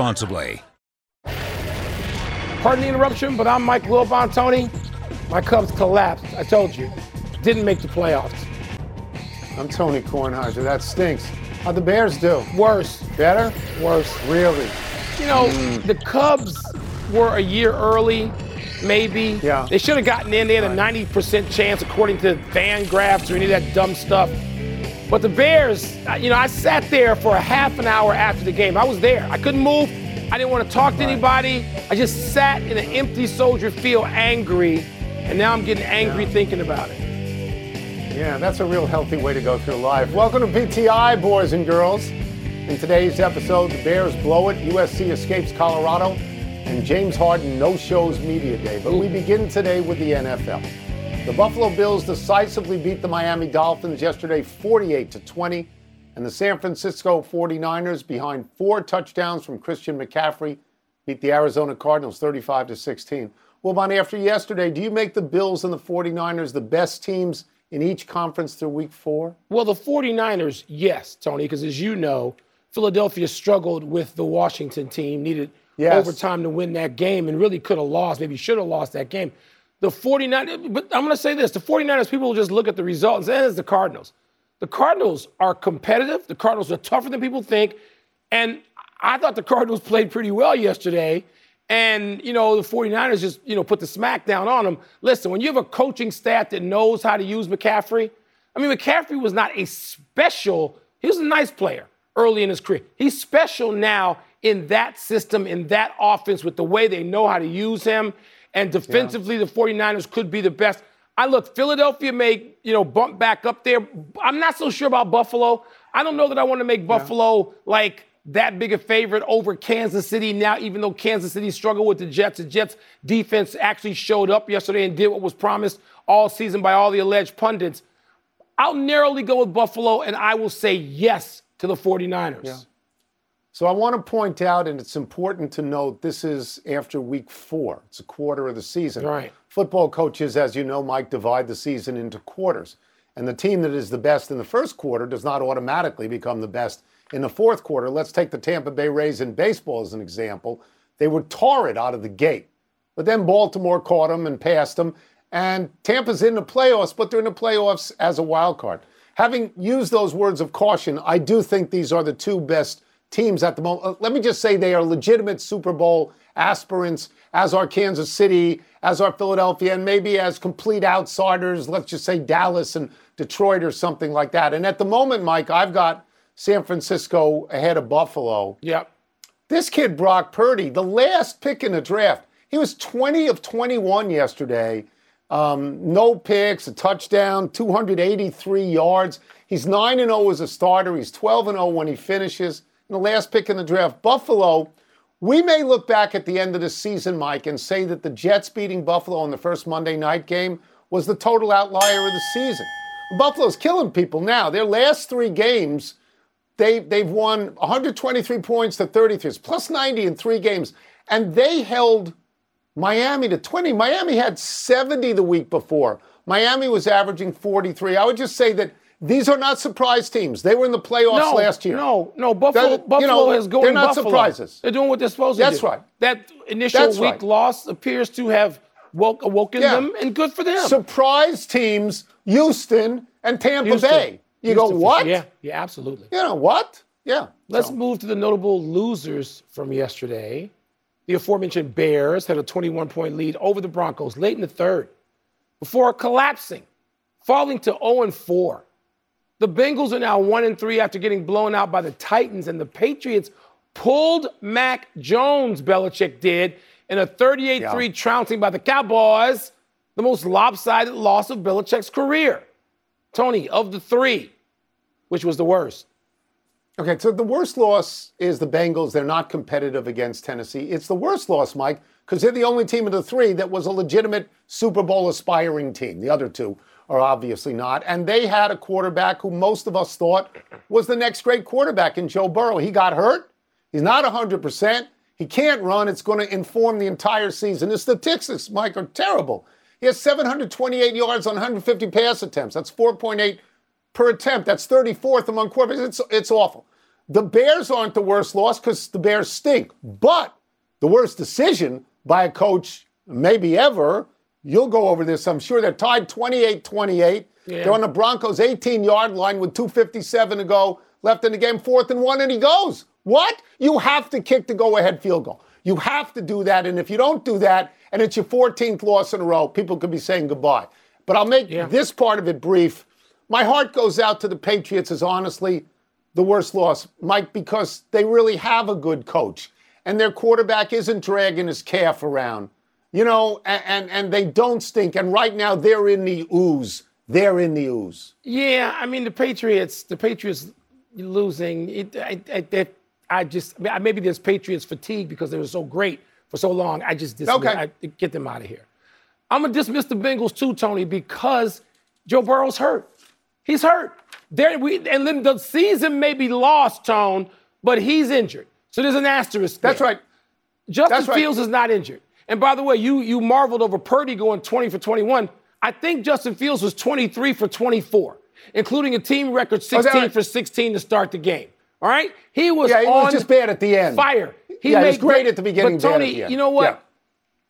responsibly. Pardon the interruption, but I'm Mike Tony. My Cubs collapsed. I told you. Didn't make the playoffs. I'm Tony Kornheiser. That stinks. How'd the Bears do? Worse. Better? Worse. Really? You know, mm. the Cubs were a year early, maybe. Yeah. They should have gotten in. They had a 90% chance, according to FanGraphs or any of that dumb stuff. But the Bears, you know, I sat there for a half an hour after the game. I was there. I couldn't move. I didn't want to talk to anybody. I just sat in an empty soldier field angry, and now I'm getting angry yeah. thinking about it. Yeah, that's a real healthy way to go through life. Welcome to BTI, boys and girls. In today's episode, the Bears blow it, USC escapes Colorado, and James Harden no shows media day. But we begin today with the NFL. The Buffalo Bills decisively beat the Miami Dolphins yesterday 48 to 20 and the San Francisco 49ers, behind four touchdowns from Christian McCaffrey, beat the Arizona Cardinals 35 to 16. Well, Bonnie, after yesterday, do you make the Bills and the 49ers the best teams in each conference through week four? Well, the 49ers, yes, Tony, because as you know, Philadelphia struggled with the Washington team, needed yes. overtime to win that game, and really could have lost, maybe should have lost that game. The 49ers, but I'm going to say this the 49ers, people will just look at the results and it's the Cardinals. The Cardinals are competitive. The Cardinals are tougher than people think. And I thought the Cardinals played pretty well yesterday. And, you know, the 49ers just, you know, put the smack down on them. Listen, when you have a coaching staff that knows how to use McCaffrey, I mean, McCaffrey was not a special, he was a nice player early in his career. He's special now in that system, in that offense, with the way they know how to use him. And defensively, yeah. the 49ers could be the best. I look, Philadelphia may, you know, bump back up there. I'm not so sure about Buffalo. I don't know that I want to make Buffalo yeah. like that big a favorite over Kansas City now, even though Kansas City struggled with the Jets. The Jets defense actually showed up yesterday and did what was promised all season by all the alleged pundits. I'll narrowly go with Buffalo, and I will say yes to the 49ers. Yeah. So I want to point out, and it's important to note, this is after week four. It's a quarter of the season. Right. Football coaches, as you know, Mike, divide the season into quarters. And the team that is the best in the first quarter does not automatically become the best in the fourth quarter. Let's take the Tampa Bay Rays in baseball as an example. They were torrid out of the gate. But then Baltimore caught them and passed them. And Tampa's in the playoffs, but they're in the playoffs as a wild card. Having used those words of caution, I do think these are the two best teams at the moment. Uh, let me just say they are legitimate Super Bowl aspirants, as are Kansas City, as are Philadelphia, and maybe as complete outsiders, let's just say Dallas and Detroit or something like that. And at the moment, Mike, I've got San Francisco ahead of Buffalo. Yep. This kid, Brock Purdy, the last pick in the draft, he was 20 of 21 yesterday. Um, no picks, a touchdown, 283 yards. He's 9 0 as a starter. He's 12 0 when he finishes the last pick in the draft, Buffalo. We may look back at the end of the season, Mike, and say that the Jets beating Buffalo in the first Monday night game was the total outlier of the season. Buffalo's killing people now. Their last three games, they, they've won 123 points to 33, plus 90 in three games. And they held Miami to 20. Miami had 70 the week before. Miami was averaging 43. I would just say that these are not surprise teams. They were in the playoffs no, last year. No, no. Buffalo, Buffalo you know, is going. They're not Buffalo. surprises. They're doing what they're supposed to That's do. That's right. That initial That's week right. loss appears to have woke, awoken yeah. them, and good for them. Surprise teams: Houston and Tampa Houston. Bay. You Houston go what? Yeah, yeah, absolutely. You know what? Yeah. Let's so. move to the notable losers from yesterday. The aforementioned Bears had a 21 point lead over the Broncos late in the third before collapsing, falling to 0 4. The Bengals are now one and three after getting blown out by the Titans, and the Patriots pulled Mac Jones, Belichick did, in a 38 3 yeah. trouncing by the Cowboys, the most lopsided loss of Belichick's career. Tony, of the three, which was the worst? Okay, so the worst loss is the Bengals. They're not competitive against Tennessee. It's the worst loss, Mike, because they're the only team of the three that was a legitimate Super Bowl aspiring team. The other two are obviously not. And they had a quarterback who most of us thought was the next great quarterback in Joe Burrow. He got hurt. He's not 100%. He can't run. It's going to inform the entire season. The statistics, Mike, are terrible. He has 728 yards on 150 pass attempts. That's 4.8 per attempt. That's 34th among quarterbacks. It's, it's awful. the Bears aren't the worst loss because the Bears stink. But the worst decision by a coach, maybe ever, you'll go over this, I'm sure. They're tied 28 28. Yeah. They're on the Broncos' 18 yard line with 2.57 to go left in the game, fourth and one, and he goes. What? You have to kick the go ahead field goal. You have to do that. And if you don't do that, and it's your 14th loss in a row, people could be saying goodbye. But I'll make yeah. this part of it brief. My heart goes out to the Patriots as honestly the worst loss, Mike, because they really have a good coach and their quarterback isn't dragging his calf around, you know, and, and, and they don't stink. And right now they're in the ooze. They're in the ooze. Yeah, I mean the Patriots. The Patriots losing. It, I, I, I just maybe there's Patriots fatigue because they were so great for so long. I just dismiss, okay. I, get them out of here. I'm gonna dismiss the Bengals too, Tony, because Joe Burrow's hurt. He's hurt. There we and then the season may be lost, Tone, but he's injured. So there's an asterisk. That's there. right. Justin That's Fields right. is not injured. And by the way, you you marveled over Purdy going 20 for 21. I think Justin Fields was 23 for 24, including a team record 16 right? for 16 to start the game. All right, he was yeah, he was just bad at the end. Fire. He yeah, made great at the beginning. But Tony, you know what?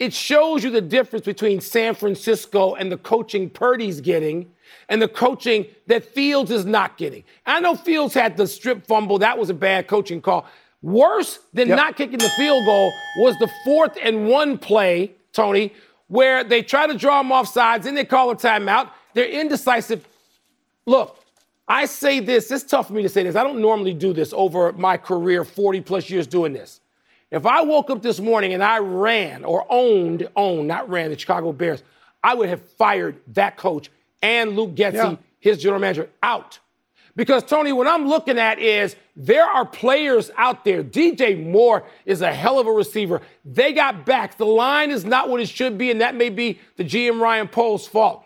Yeah. It shows you the difference between San Francisco and the coaching Purdy's getting and the coaching that Fields is not getting. I know Fields had the strip fumble. That was a bad coaching call. Worse than yep. not kicking the field goal was the fourth and one play, Tony, where they try to draw them off sides, and they call a timeout. They're indecisive. Look, I say this, it's tough for me to say this. I don't normally do this over my career, 40 plus years doing this. If I woke up this morning and I ran or owned, owned, not ran the Chicago Bears, I would have fired that coach and Luke Getsy, yeah. his general manager, out. Because, Tony, what I'm looking at is there are players out there. DJ Moore is a hell of a receiver. They got backs. The line is not what it should be, and that may be the GM Ryan Poles' fault.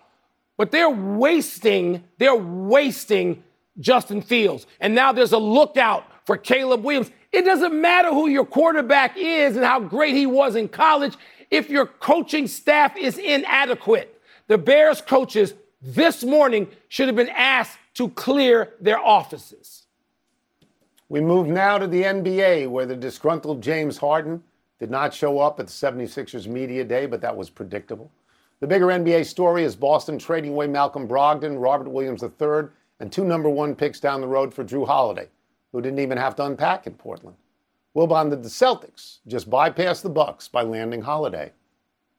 But they're wasting, they're wasting Justin Fields. And now there's a lookout for Caleb Williams. It doesn't matter who your quarterback is and how great he was in college if your coaching staff is inadequate. The Bears coaches this morning should have been asked to clear their offices. We move now to the NBA, where the disgruntled James Harden did not show up at the 76ers Media Day, but that was predictable. The bigger NBA story is Boston trading away Malcolm Brogdon, Robert Williams III, and two number one picks down the road for Jrue Holiday, who didn't even have to unpack in Portland. Wilbon, did the Celtics just bypass the Bucks by landing Holiday?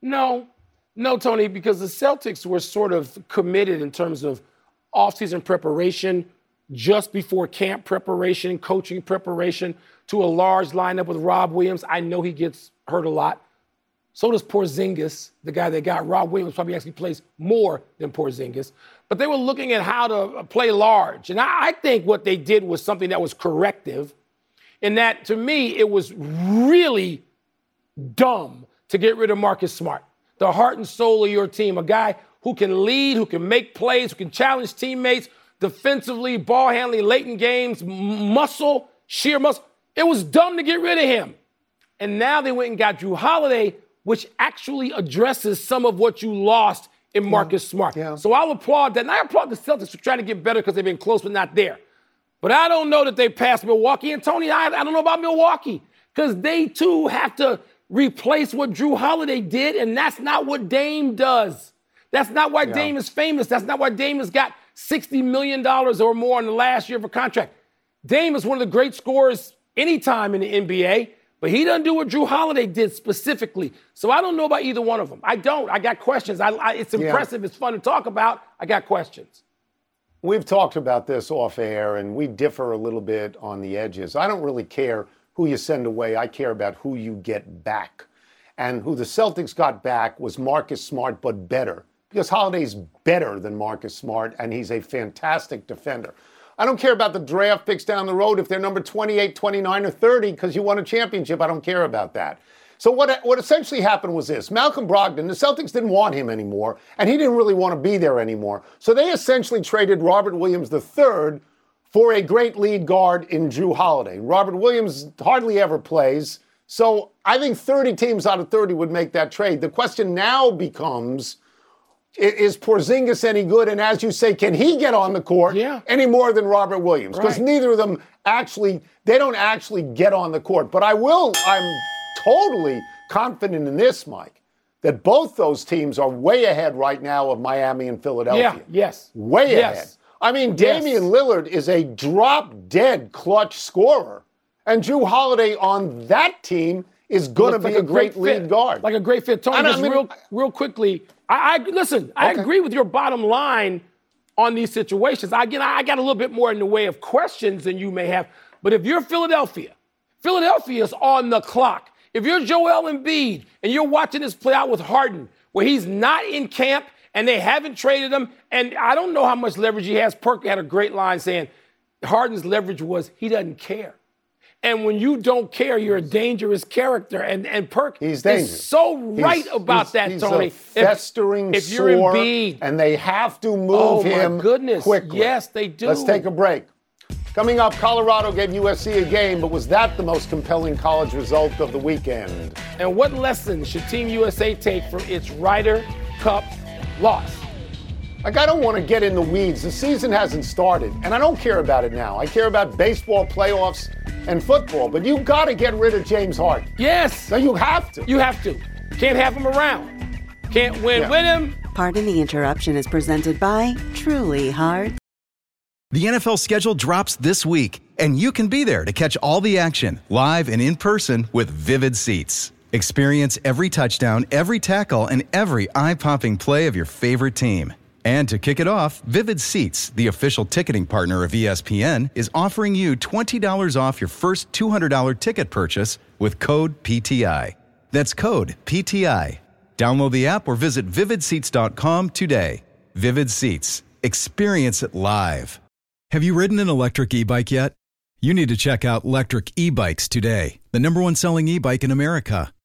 No, no, Tony, because the Celtics were sort of committed in terms of offseason preparation, just before camp preparation, coaching preparation, to a large lineup with Rob Williams. I know he gets hurt a lot. So does Porzingis, the guy they got. Rob Williams probably actually plays more than Porzingis. But they were looking at how to play large. And I, I think what they did was something that was corrective. In that, to me, it was really dumb to get rid of Marcus Smart the heart and soul of your team, a guy who can lead, who can make plays, who can challenge teammates defensively, ball handling, late in games, muscle, sheer muscle. It was dumb to get rid of him. And now they went and got Jrue Holiday, which actually addresses some of what you lost in Marcus yeah. Smart. Yeah. So I'll applaud that. And I applaud the Celtics for trying to get better because they've been close but not there. But I don't know that they passed Milwaukee. And Tony, I, I don't know about Milwaukee because they too have to replace what Jrue Holiday did, and that's not what Dame does. That's not why yeah. Dame is famous. That's not why Dame has got $60 million or more in the last year of a contract. Dame is one of the great scorers anytime in the NBA, but he doesn't do what Jrue Holiday did specifically. So I don't know about either one of them. I don't. I got questions. I, I, it's impressive. Yeah. It's fun to talk about. I got questions. We've talked about this off air, and we differ a little bit on the edges. I don't really care who you send away. I care about who you get back. And who the Celtics got back was Marcus Smart, but better. Because Holiday's better than Marcus Smart, and he's a fantastic defender. I don't care about the draft picks down the road if they're number 28, 29, or 30 because you won a championship. I don't care about that. So what, what essentially happened was this. Malcolm Brogdon, the Celtics didn't want him anymore, and he didn't really want to be there anymore. So they essentially traded Robert Williams III for a great lead guard in Jrue Holiday. Robert Williams hardly ever plays. So I think 30 teams out of 30 would make that trade. The question now becomes is Porzingis any good? And as you say, can he get on the court yeah. any more than Robert Williams? Because right. neither of them actually, they don't actually get on the court. But I will, I'm totally confident in this, Mike, that both those teams are way ahead right now of Miami and Philadelphia. Yeah, yes. Way yes. ahead. I mean, Damian yes. Lillard is a drop dead clutch scorer. And Jrue Holiday on that team is going to be like a, great, great lead guard. Like a great fit. Tony, just I mean, real, real quickly, I, I listen. I agree with your bottom line on these situations. I, Again, I got a little bit more in the way of questions than you may have. But if you're Philadelphia, Philadelphia is on the clock. If you're Joel Embiid and you're watching this play out with Harden, where he's not in camp and they haven't traded him, and I don't know how much leverage he has. Perk had a great line saying Harden's leverage was he doesn't care. And when you don't care, you're a dangerous character. And and Perk he's is so right he's, about he's, that, he's Tony. festering if, if you're Embiid, and they have to oh move oh him goodness. quickly. Yes, they do. Let's take a break. Coming up, Colorado gave USC a game, but was that the most compelling college result of the weekend? And what lessons should Team USA take from its Ryder Cup loss? Like, I don't want to get in the weeds. The season hasn't started, and I don't care about it now. I care about baseball playoffs and football, but you got to get rid of James Harden. Yes. No, you have to. You have to. Can't have him around. Can't win yeah. with him. Pardon the interruption is presented by Truly Hard. The NFL schedule drops this week, and you can be there to catch all the action live and in person with Vivid Seats. Experience every touchdown, every tackle, and every eye popping play of your favorite team. And to kick it off, Vivid Seats, the official ticketing partner of ESPN, is offering you $20 off your first $200 ticket purchase with code PTI. That's code PTI. Download the app or visit vividseats.com today. Vivid Seats. Experience it live. Have you ridden an electric e bike yet? You need to check out Lectric E Bikes today, the number one selling e bike in America.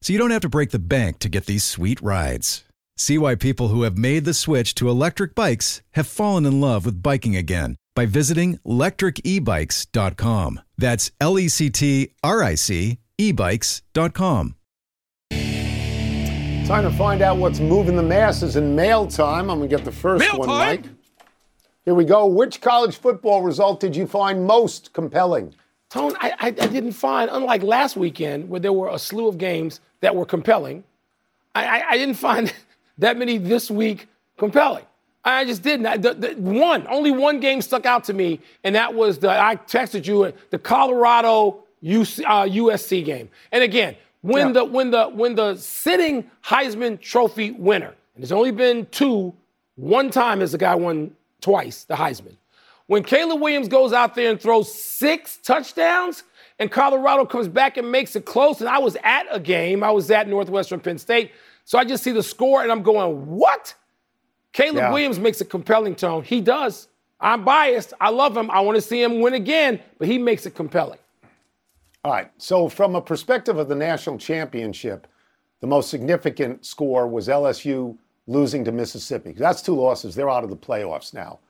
so you don't have to break the bank to get these sweet rides. See why people who have made the switch to electric bikes have fallen in love with biking again by visiting lectricebikes.com. That's L E C T R I C ebikes.com. Time to find out what's moving the masses in mail time. I'm going to get the first mail one, time. Mike. Here we go. Which college football result did you find most compelling? Tone, I, I, I, didn't find, unlike last weekend where there were a slew of games that were compelling, I, I, I didn't find that many this week compelling. I just didn't. The, the, one, only one game stuck out to me, and that was the, I texted you, the Colorado UC, uh, USC game. And again, when, yeah. the, when, the, when the sitting Heisman Trophy winner, and there's only been two, one time has the guy won twice, the Heisman. When Caleb Williams goes out there and throws six touchdowns, and Colorado comes back and makes it close, and I was at a game, I was at Northwestern Penn State, so I just see the score and I'm going, what? Caleb yeah. Williams makes a compelling tone. He does. I'm biased. I love him. I want to see him win again, but he makes it compelling. All right. So, from a perspective of the national championship, the most significant score was LSU losing to Mississippi. That's two losses. They're out of the playoffs now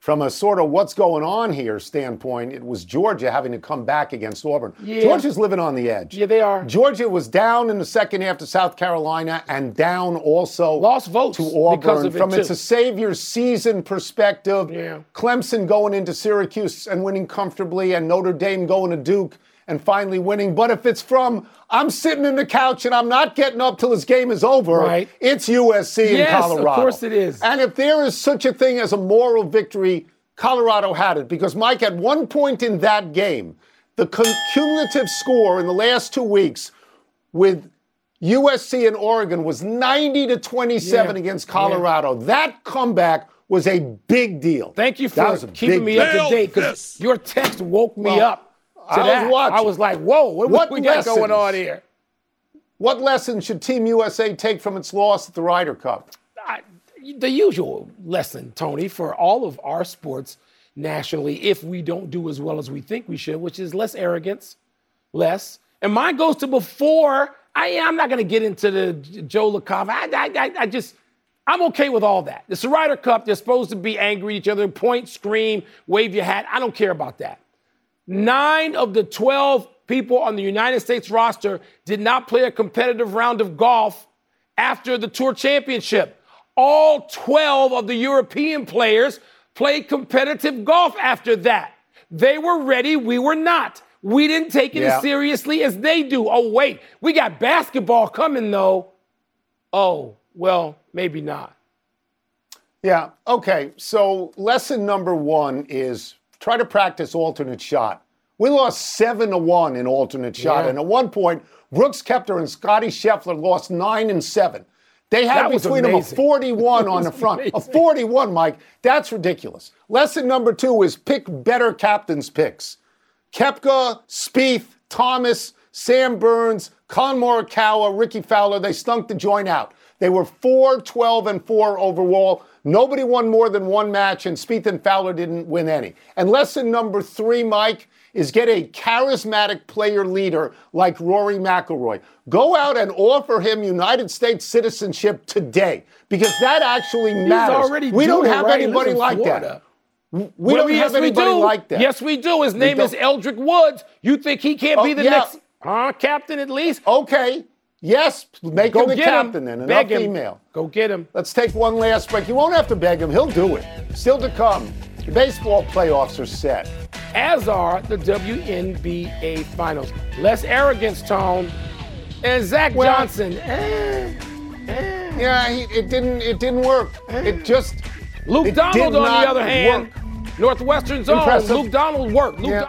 from a sort of what's going on here standpoint, it was Georgia having to come back against Auburn. Yeah. Georgia's living on the edge. Yeah, they are. Georgia was down in the second half to South Carolina and down also lost votes to Auburn from it's a savior season perspective. Yeah. Clemson going into Syracuse and winning comfortably, and Notre Dame going to Duke and finally winning. But if it's from I'm sitting in the couch and I'm not getting up till this game is over, right. it's USC yes, in Colorado. Of course it is. And if there is such a thing as a moral victory, Colorado had it because Mike, at one point in that game, the cumulative score in the last two weeks with USC and Oregon was 90 to 27 yeah. against Colorado. Yeah. That comeback was a big deal. Thank you for keeping me up to date because your text woke me well, up to I that. Was watching. I was like, whoa, what, what we got going on here? What lessons should Team USA take from its loss at the Ryder Cup? I, the usual lesson, Tony, for all of our sports nationally if we don't do as well as we think we should, which is less arrogance, less. And mine goes to before. I, I'm not going to get into the Joe LaCava. I, I, I just, I'm okay with all that. It's the Ryder Cup. They're supposed to be angry at each other, point, scream, wave your hat. I don't care about that. Nine of the 12 people on the United States roster did not play a competitive round of golf after the Tour Championship. All 12 of the European players played competitive golf after that. They were ready, we were not. We didn't take it yeah. as seriously as they do. Oh, wait, we got basketball coming though. Oh, well, maybe not. Yeah, okay. So, lesson number one is try to practice alternate shot. We lost seven to one in alternate shot, yeah. and at one point, Brooks Koepka and Scotty Scheffler lost nine and seven. They had between them a 41 on the front. Amazing. A 41, Mike. That's ridiculous. Lesson number two is pick better captains' picks. Koepka, Spieth, Thomas, Sam Burns, Collin Morikawa, Rickie Fowler, they stunk the joint out. They were 4, 12, and 4 overall. Nobody won more than one match, and Spieth and Fowler didn't win any. And lesson number three, Mike, is get a charismatic player leader like Rory McIlroy. Go out and offer him United States citizenship today because that actually matters. we don't have right. anybody like that. We well, don't have anybody like that. Yes, we do. His name is Eldrick Woods. You think he can't oh, be the yeah. next uh, captain at least? Okay. Yes, make Go him the captain him. then. Beg Enough him. Go get him. Let's take one last break. You won't have to beg him. He'll do it. Still to come. The baseball playoffs are set. As are the WNBA finals. Less arrogance, Tone. And Zach well, Johnson. Eh, eh. Yeah, he, it didn't. It didn't work. Eh. It just. Luke it Donald, on the other hand, work. Northwestern zone. Impressive. Luke Donald worked. Luke yeah.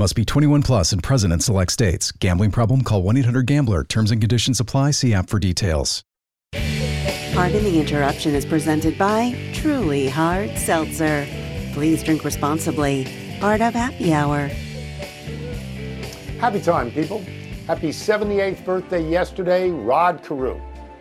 Must be 21 plus and present in select states. Gambling problem? Call 1 800 GAMBLER. Terms and conditions apply. See app for details. Pardon the interruption is presented by Truly Hard Seltzer. Please drink responsibly. Part of Happy Hour. Happy time, people. Happy 78th birthday yesterday, Rod Carew.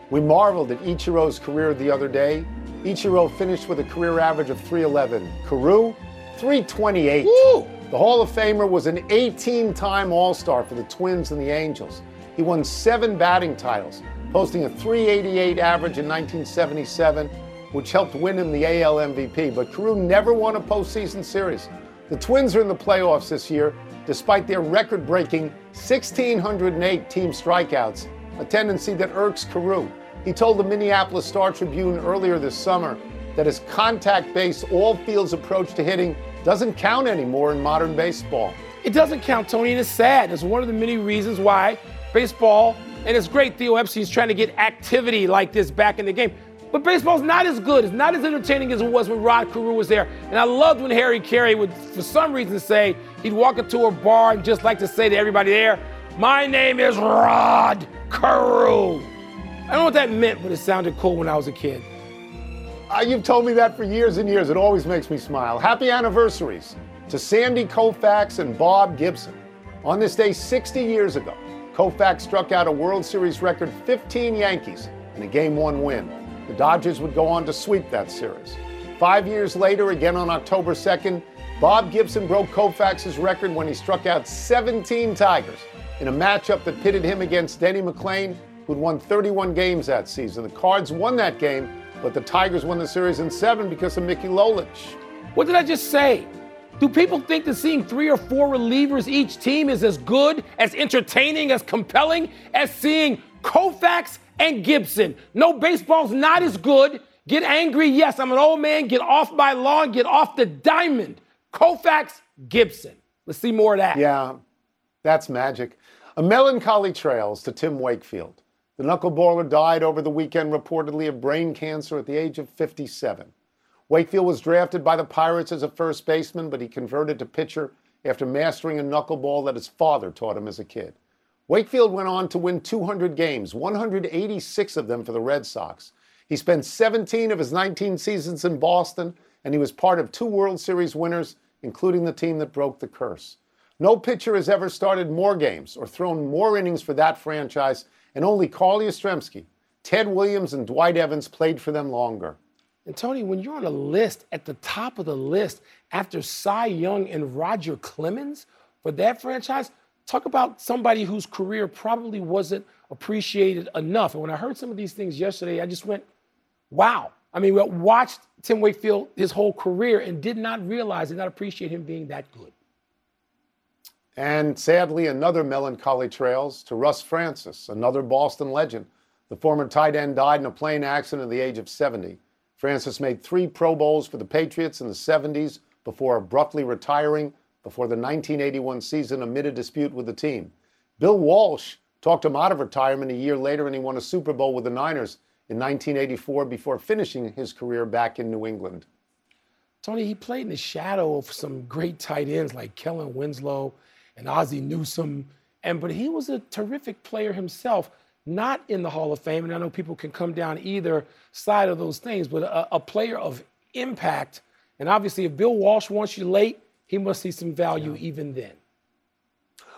We marveled at Ichiro's career the other day. Ichiro finished with a career average of 311. Carew, 328. Woo! The Hall of Famer was an 18 time All Star for the Twins and the Angels. He won seven batting titles, posting a 388 average in 1977, which helped win him the AL MVP. But Carew never won a postseason series. The Twins are in the playoffs this year, despite their record breaking 1,608 team strikeouts, a tendency that irks Carew. He told the Minneapolis Star Tribune earlier this summer that his contact based all fields approach to hitting doesn't count anymore in modern baseball. It doesn't count, Tony, and it's sad. It's one of the many reasons why baseball, and it's great Theo Epstein's trying to get activity like this back in the game. But baseball's not as good. It's not as entertaining as it was when Rod Carew was there. And I loved when Harry Caray would, for some reason, say he'd walk into a bar and just like to say to everybody there, "My name is Rod Carew." I don't know what that meant, but it sounded cool when I was a kid. Uh, you've told me that for years and years. It always makes me smile. Happy anniversaries to Sandy Koufax and Bob Gibson. On this day 60 years ago, Koufax struck out a World Series record 15 Yankees in a Game 1 win. The Dodgers would go on to sweep that series. Five years later, again on October 2nd, Bob Gibson broke Koufax's record when he struck out 17 Tigers in a matchup that pitted him against Denny McLain, who'd won 31 games that season. The Cards won that game but the Tigers won the series in seven because of Mickey Lolich. What did I just say? Do people think that seeing three or four relievers each team is as good, as entertaining, as compelling as seeing Koufax and Gibson? No, baseball's not as good. Get angry, yes, I'm an old man. Get off my lawn, get off the diamond. Koufax, Gibson. Let's see more of that. Yeah, that's magic. A melancholy trails to Tim Wakefield. The knuckleballer died over the weekend reportedly of brain cancer at the age of 57. Wakefield was drafted by the Pirates as a first baseman, but he converted to pitcher after mastering a knuckleball that his father taught him as a kid. Wakefield went on to win 200 games, 186 of them for the Red Sox. He spent 17 of his 19 seasons in Boston, and he was part of two World Series winners, including the team that broke the curse. No pitcher has ever started more games or thrown more innings for that franchise, and only Carl Yastrzemski, Ted Williams, and Dwight Evans played for them longer. And Tony, when you're on a list at the top of the list after Cy Young and Roger Clemens for that franchise, talk about somebody whose career probably wasn't appreciated enough. And when I heard some of these things yesterday, I just went, wow. I mean, we watched Tim Wakefield his whole career and did not realize, did not appreciate him being that good. And sadly, another melancholy trails to Russ Francis, another Boston legend. The former tight end died in a plane accident at the age of 70. Francis made three Pro Bowls for the Patriots in the 70s before abruptly retiring before the 1981 season amid a dispute with the team. Bill Walsh talked him out of retirement a year later, and he won a Super Bowl with the Niners in 1984 before finishing his career back in New England. Tony, he played in the shadow of some great tight ends like Kellen Winslow and Ozzie Newsome, and but he was a terrific player himself not in the Hall of Fame, and I know people can come down either side of those things, but a, a player of impact. And obviously, if Bill Walsh wants you late, he must see some value yeah. even then.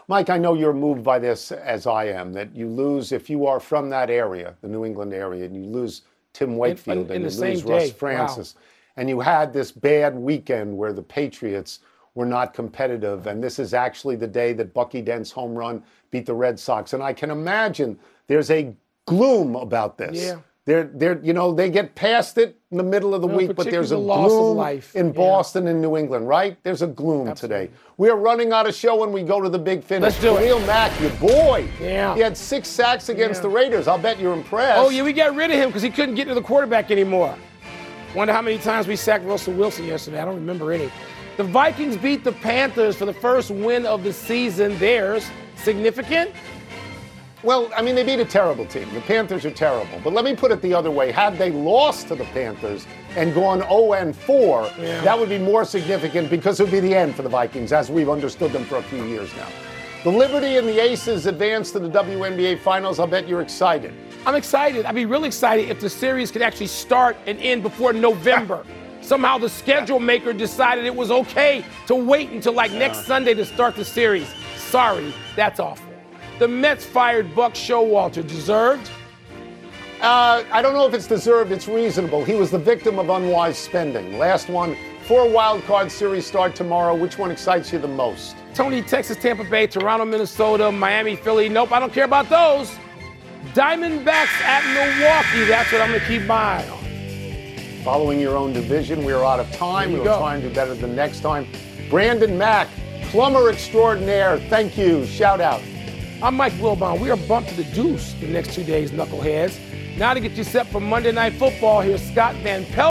Mike, I know you're moved by this as I am, that you lose, if you are from that area, the New England area, and you lose Tim Wakefield in, in, in and you lose day. Russ Francis, wow. and you had this bad weekend where the Patriots were not competitive, and this is actually the day that Bucky Dent's home run beat the Red Sox. And I can imagine there's a gloom about this. Yeah. They're, they're, you know, they get past it in the middle of the no, week, but there's a the gloom life. in yeah. Boston and New England, right? There's a gloom Absolutely. today. We are running out of show when we go to the big finish. Let's do Khalil it. Mack, your boy. Yeah. He had six sacks against Yeah. the Raiders. I'll bet you're impressed. Oh, yeah, we got rid of him because he couldn't get to the quarterback anymore. Wonder how many times we sacked Russell Wilson yesterday. I don't remember any. The Vikings beat the Panthers for the first win of the season. Theirs significant. Well, I mean, they beat a terrible team. The Panthers are terrible. But let me put it the other way. Had they lost to the Panthers and gone 0 and 4, Yeah. that would be more significant because it would be the end for the Vikings as we've understood them for a few years now. The Liberty and the Aces advance to the WNBA Finals. I'll bet you're excited. I'm excited. I'd be really excited if the series could actually start and end before November. Somehow the schedule maker decided it was okay to wait until like next Sunday to start the series. Sorry, that's awful. The Mets fired Buck Showalter. Deserved? Uh, I don't know if it's deserved. It's reasonable. He was the victim of unwise spending. Last one, four wild card series start tomorrow. Which one excites you the most? Tony, Texas, Tampa Bay, Toronto, Minnesota, Miami, Philly. Nope, I don't care about those. Diamondbacks at Milwaukee. That's what I'm going to keep my eye on. Following your own division, we are out of time. We'll go. try and do better the next time. Brandon Mack, plumber extraordinaire. Thank you. Shout out. I'm Mike Wilbon. We are bumped to the deuce the next two days, knuckleheads. Now to get you set for Monday Night Football, here's Scott Van Pelt.